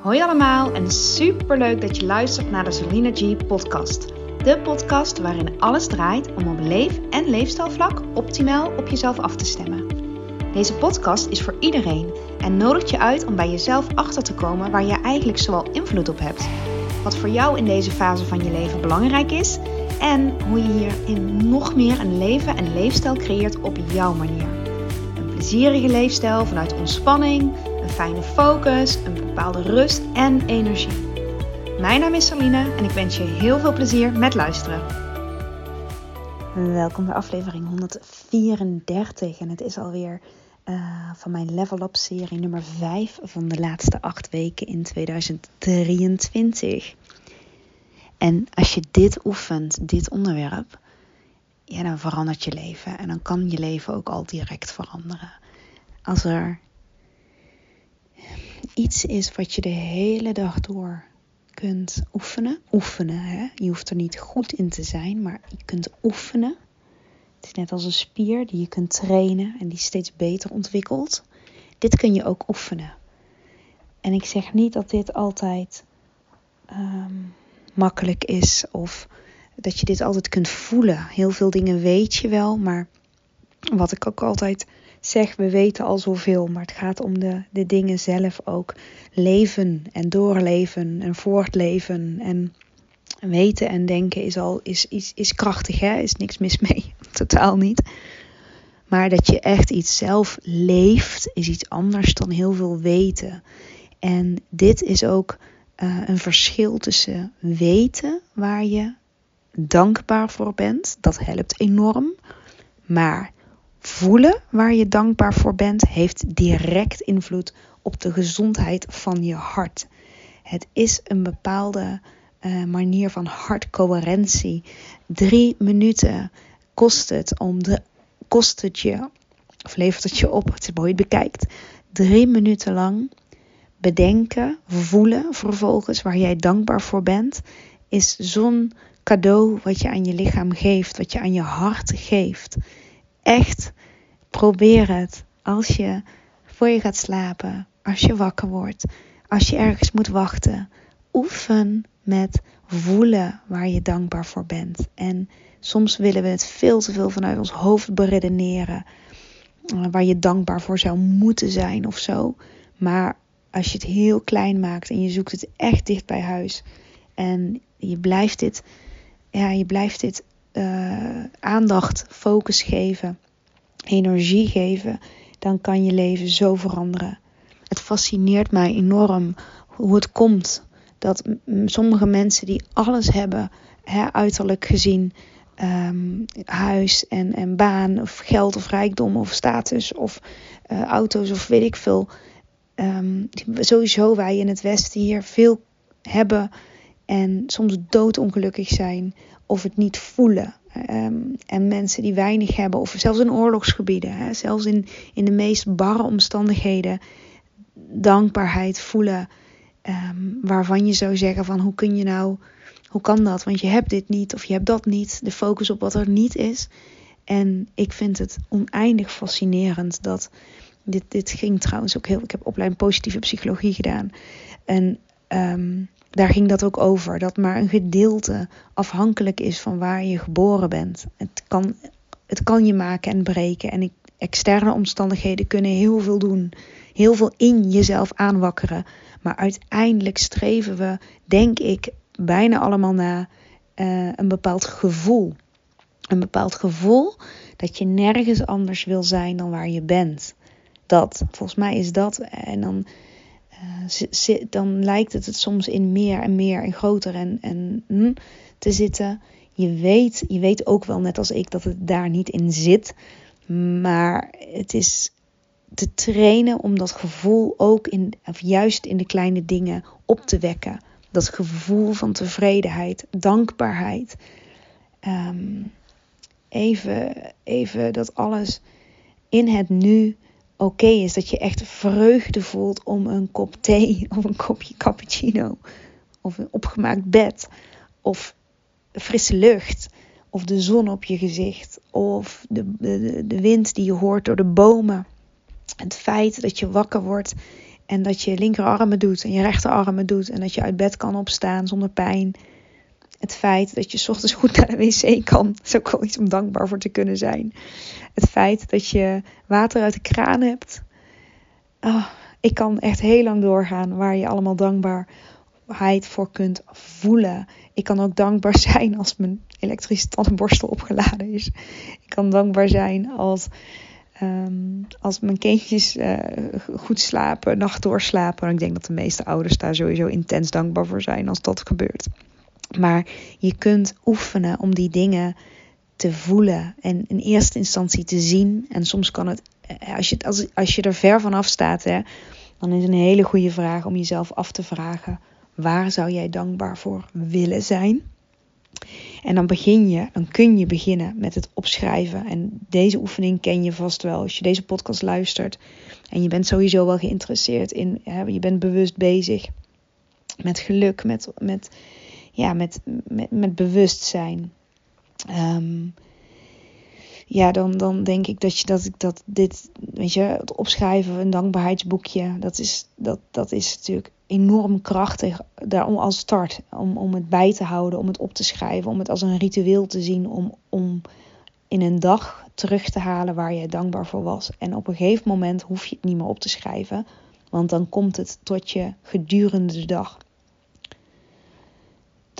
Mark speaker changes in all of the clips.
Speaker 1: Hoi allemaal en super leuk dat je luistert naar de Selina G podcast. De podcast waarin alles draait om op leef- en leefstijlvlak optimaal op jezelf af te stemmen. Deze podcast is voor iedereen en nodigt je uit om bij jezelf achter te komen waar je eigenlijk zoal invloed op hebt. Wat voor jou in deze fase van je leven belangrijk is en hoe je hierin nog meer een leven en leefstijl creëert op jouw manier. Een plezierige leefstijl vanuit ontspanning, fijne focus, een bepaalde rust en energie. Mijn naam is Saline en ik wens je heel veel plezier met luisteren. Welkom bij aflevering 134 en het is alweer uh, van mijn Level Up serie nummer 5 van de laatste 8 weken in 2023. En als je dit oefent, dit onderwerp, ja, dan verandert je leven. En dan kan je leven ook al direct veranderen. Als er iets is wat je de hele dag door kunt oefenen. Oefenen, hè? je hoeft er niet goed in te zijn, maar je kunt oefenen. Het is net als een spier die je kunt trainen en die steeds beter ontwikkelt. Dit kun je ook oefenen. En ik zeg niet dat dit altijd um, makkelijk is of dat je dit altijd kunt voelen. Heel veel dingen weet je wel, maar wat ik ook altijd zeg, we weten al zoveel, maar het gaat om de, de dingen zelf ook. Leven en doorleven en voortleven en weten en denken is al is, is, is krachtig, hè? is niks mis mee, totaal niet. Maar dat je echt iets zelf leeft, is iets anders dan heel veel weten. En dit is ook uh, een verschil tussen weten waar je dankbaar voor bent. Dat helpt enorm. Maar voelen waar je dankbaar voor bent, heeft direct invloed op de gezondheid van je hart. Het is een bepaalde uh, manier van hartcoherentie. Drie minuten kost het om de kost het je, of levert het je op, het is mooi bekijkt. Drie minuten lang bedenken, voelen vervolgens waar jij dankbaar voor bent, is zo'n cadeau wat je aan je lichaam geeft, wat je aan je hart geeft. Echt, probeer het als je voor je gaat slapen, als je wakker wordt, als je ergens moet wachten. Oefen met voelen waar je dankbaar voor bent. En soms willen we het veel te veel vanuit ons hoofd beredeneren. Eh, waar je dankbaar voor zou moeten zijn of zo. Maar als je het heel klein maakt en je zoekt het echt dicht bij huis. En je blijft dit, ja, je blijft dit uh, aandacht, focus geven, energie geven. Dan kan je leven zo veranderen. Het fascineert mij enorm hoe het komt dat sommige mensen die alles hebben, hè, uiterlijk gezien, um, huis en, en baan, of geld of rijkdom of status of uh, auto's of weet ik veel. Um, sowieso wij in het Westen hier veel hebben en soms doodongelukkig zijn of het niet voelen. Um, en mensen die weinig hebben, of zelfs in oorlogsgebieden, hè, zelfs in, in de meest barre omstandigheden, dankbaarheid voelen. Um, waarvan je zou zeggen van hoe kun je nou, hoe kan dat? Want je hebt dit niet of je hebt dat niet. De focus op wat er niet is. En ik vind het oneindig fascinerend dat dit, dit ging trouwens ook heel. Ik heb opleiding positieve psychologie gedaan. En um, daar ging dat ook over. Dat maar een gedeelte afhankelijk is van waar je geboren bent. Het kan, het kan je maken en breken. En externe omstandigheden kunnen heel veel doen. Heel veel in jezelf aanwakkeren. Maar uiteindelijk streven we, denk ik, bijna allemaal na uh, een bepaald gevoel. Een bepaald gevoel dat je nergens anders wil zijn dan waar je bent. Dat, volgens mij is dat. En dan, uh, dan lijkt het het soms in meer en meer en groter en, en hm, te zitten. Je weet, je weet ook wel, net als ik, dat het daar niet in zit. Maar het is te trainen om dat gevoel ook in, of juist in de kleine dingen op te wekken. Dat gevoel van tevredenheid, dankbaarheid. Um, even, even dat alles in het nu oké is. Dat je echt vreugde voelt om een kop thee of een kopje cappuccino. Of een opgemaakt bed. Of frisse lucht. Of de zon op je gezicht. Of de, de, de wind die je hoort door de bomen het feit dat je wakker wordt En dat je linkerarmen doet en je rechterarmen doet. En dat je uit bed kan opstaan zonder pijn. Het feit dat je s ochtends goed naar de wc kan. is ook wel iets om dankbaar voor te kunnen zijn. Het feit dat je water uit de kraan hebt. Oh, ik kan echt heel lang doorgaan waar je allemaal dankbaarheid voor kunt voelen. Ik kan ook dankbaar zijn als mijn elektrische tandenborstel opgeladen is. Ik kan dankbaar zijn als, um, als mijn kindjes uh, goed slapen, nacht doorslapen. En ik denk dat de meeste ouders daar sowieso intens dankbaar voor zijn als dat gebeurt. Maar je kunt oefenen om die dingen te voelen en in eerste instantie te zien. En soms kan het, eh, als je, als, als je er ver vanaf staat, hè, dan is een hele goede vraag om jezelf af te vragen: waar zou jij dankbaar voor willen zijn? En dan begin je, dan kun je beginnen met het opschrijven. En deze oefening ken je vast wel als je deze podcast luistert. En je bent sowieso wel geïnteresseerd in, hè, je bent bewust bezig met geluk, met, met, ja, met, met, met bewustzijn. Um, ja, dan, dan denk ik dat, je, dat ik dat dit, weet je, het opschrijven, een dankbaarheidsboekje, dat is, dat, dat is natuurlijk enorm krachtig daarom als start. Om, om het bij te houden, om het op te schrijven, om het als een ritueel te zien, om, om in een dag terug te halen waar je dankbaar voor was. En op een gegeven moment hoef je het niet meer op te schrijven, want dan komt het tot je gedurende de dag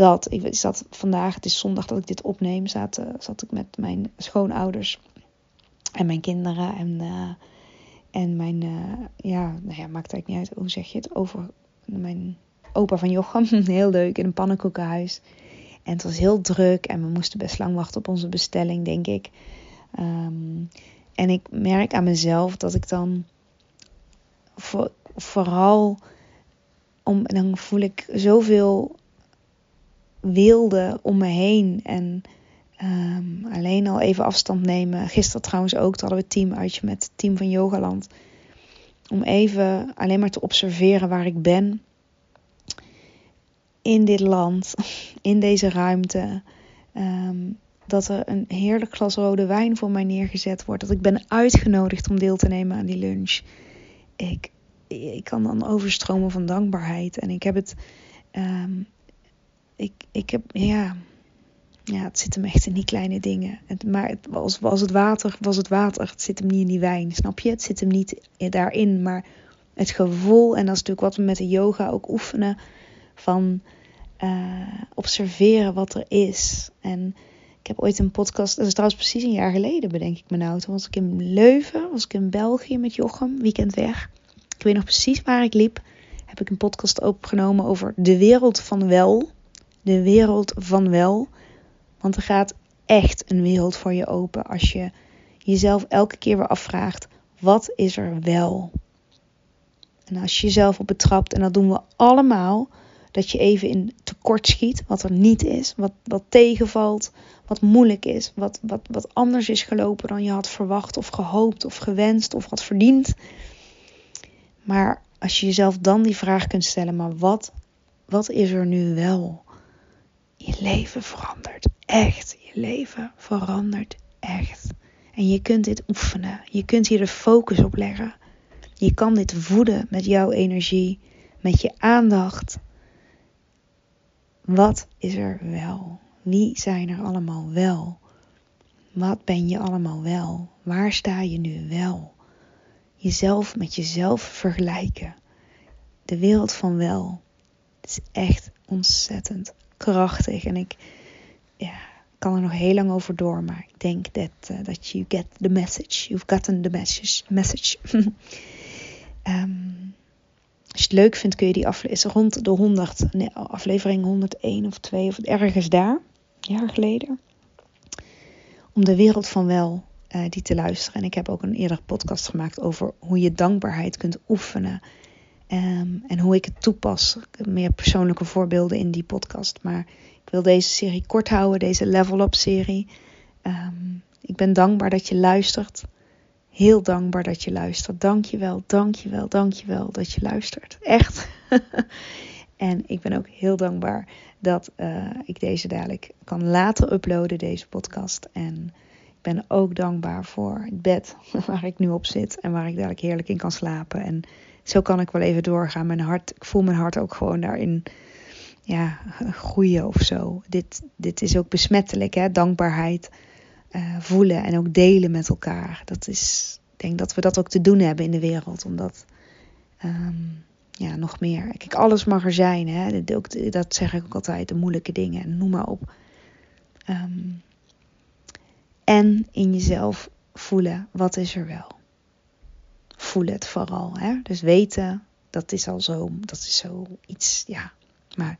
Speaker 1: dat. Ik zat vandaag, het is zondag dat ik dit opneem, zat, zat ik met mijn schoonouders en mijn kinderen en, uh, en mijn, uh, ja, nou ja, maakt eigenlijk niet uit, hoe zeg je het, over mijn opa van Jochem. Heel leuk, in een pannenkoekenhuis. En het was heel druk en we moesten best lang wachten op onze bestelling, denk ik. Um, en ik merk aan mezelf dat ik dan voor, vooral om, dan voel ik zoveel wilde om me heen. En um, alleen al even afstand nemen. Gisteren trouwens ook, toen hadden we team uitje met het team van Yogaland. Om even alleen maar te observeren waar ik ben. In dit land, in deze ruimte. Um, dat er een heerlijk glas rode wijn voor mij neergezet wordt. Dat ik ben uitgenodigd om deel te nemen aan die lunch. Ik, ik kan dan overstromen van dankbaarheid. En ik heb het um, ik, ik heb, ja, ja, het zit hem echt in die kleine dingen. Maar het, was, was het water, was het water. Het zit hem niet in die wijn, snap je? Het zit hem niet daarin, maar het gevoel, en dat is natuurlijk wat we met de yoga ook oefenen, van uh, observeren wat er is. En ik heb ooit een podcast, dat is trouwens precies een jaar geleden, bedenk ik me nou. Toen was ik in Leuven, was ik in België met Jochem, weekend weg. Ik weet nog precies waar ik liep. Heb ik een podcast opgenomen over de wereld van wel de wereld van wel. Want er gaat echt een wereld voor je open als je jezelf elke keer weer afvraagt: wat is er wel? En als je jezelf op betrapt, en dat doen we allemaal, dat je even in tekort schiet, wat er niet is, wat, wat tegenvalt, wat moeilijk is, wat, wat, wat anders is gelopen dan je had verwacht of gehoopt of gewenst of had verdiend. Maar als je jezelf dan die vraag kunt stellen, maar wat, wat is er nu wel? Je leven verandert echt. Je leven verandert echt. En je kunt dit oefenen. Je kunt hier de focus op leggen. Je kan dit voeden met jouw energie, met je aandacht. Wat is er wel? Wie zijn er allemaal wel? Wat ben je allemaal wel? Waar sta je nu wel? Jezelf met jezelf vergelijken. De wereld van wel. Het is echt ontzettend krachtig. En ik ja, kan er nog heel lang over door. Maar ik denk dat dat you get the message. You've gotten the message. message. um, als je het leuk vindt kun je die aflevering rond de 100, nee, aflevering 101 of 2 of ergens daar, jaar geleden. Om de wereld van wel uh, die te luisteren. En ik heb ook een eerdere podcast gemaakt over hoe je dankbaarheid kunt oefenen Um, en hoe ik het toepas. Meer persoonlijke voorbeelden in die podcast. Maar ik wil deze serie kort houden, deze Level Up serie. Um, ik ben dankbaar dat je luistert. Heel dankbaar dat je luistert. Dank je wel, dank je wel, dank je wel dat je luistert. Echt. en ik ben ook heel dankbaar dat uh, ik deze dadelijk kan laten uploaden, deze podcast. En ben ook dankbaar voor het bed waar ik nu op zit en waar ik dadelijk heerlijk in kan slapen. En zo kan ik wel even doorgaan. Mijn hart, ik voel mijn hart ook gewoon daarin ja, groeien of zo. Dit, dit is ook besmettelijk, hè? dankbaarheid uh, voelen en ook delen met elkaar. Dat is, ik denk dat we dat ook te doen hebben in de wereld, omdat um, ja, nog meer. Kijk, alles mag er zijn, hè? Dat, zeg ik ook altijd, de moeilijke dingen, noem maar op. Um, en in jezelf voelen, wat is er wel? Voel het vooral, hè? Dus weten, dat is al zo, dat is zo iets, ja. Maar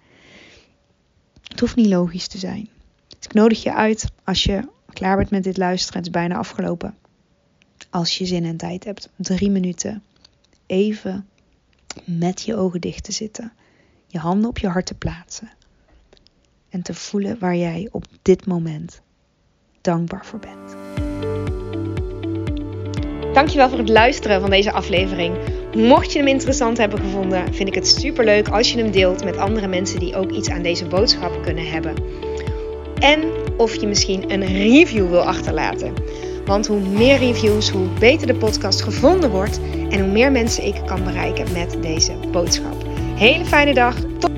Speaker 1: het hoeft niet logisch te zijn. Dus ik nodig je uit als je klaar bent met dit luisteren. Het is bijna afgelopen. Als je zin en tijd hebt, drie minuten even met je ogen dicht te zitten. Je handen op je hart te plaatsen. En te voelen waar jij op dit moment dankbaar voor bent. Dankjewel voor het luisteren van deze aflevering. Mocht je hem interessant hebben gevonden, vind ik het super leuk als je hem deelt met andere mensen die ook iets aan deze boodschap kunnen hebben. En of je misschien een review wil achterlaten. Want hoe meer reviews, hoe beter de podcast gevonden wordt en hoe meer mensen ik kan bereiken met deze boodschap. Hele fijne dag. Tot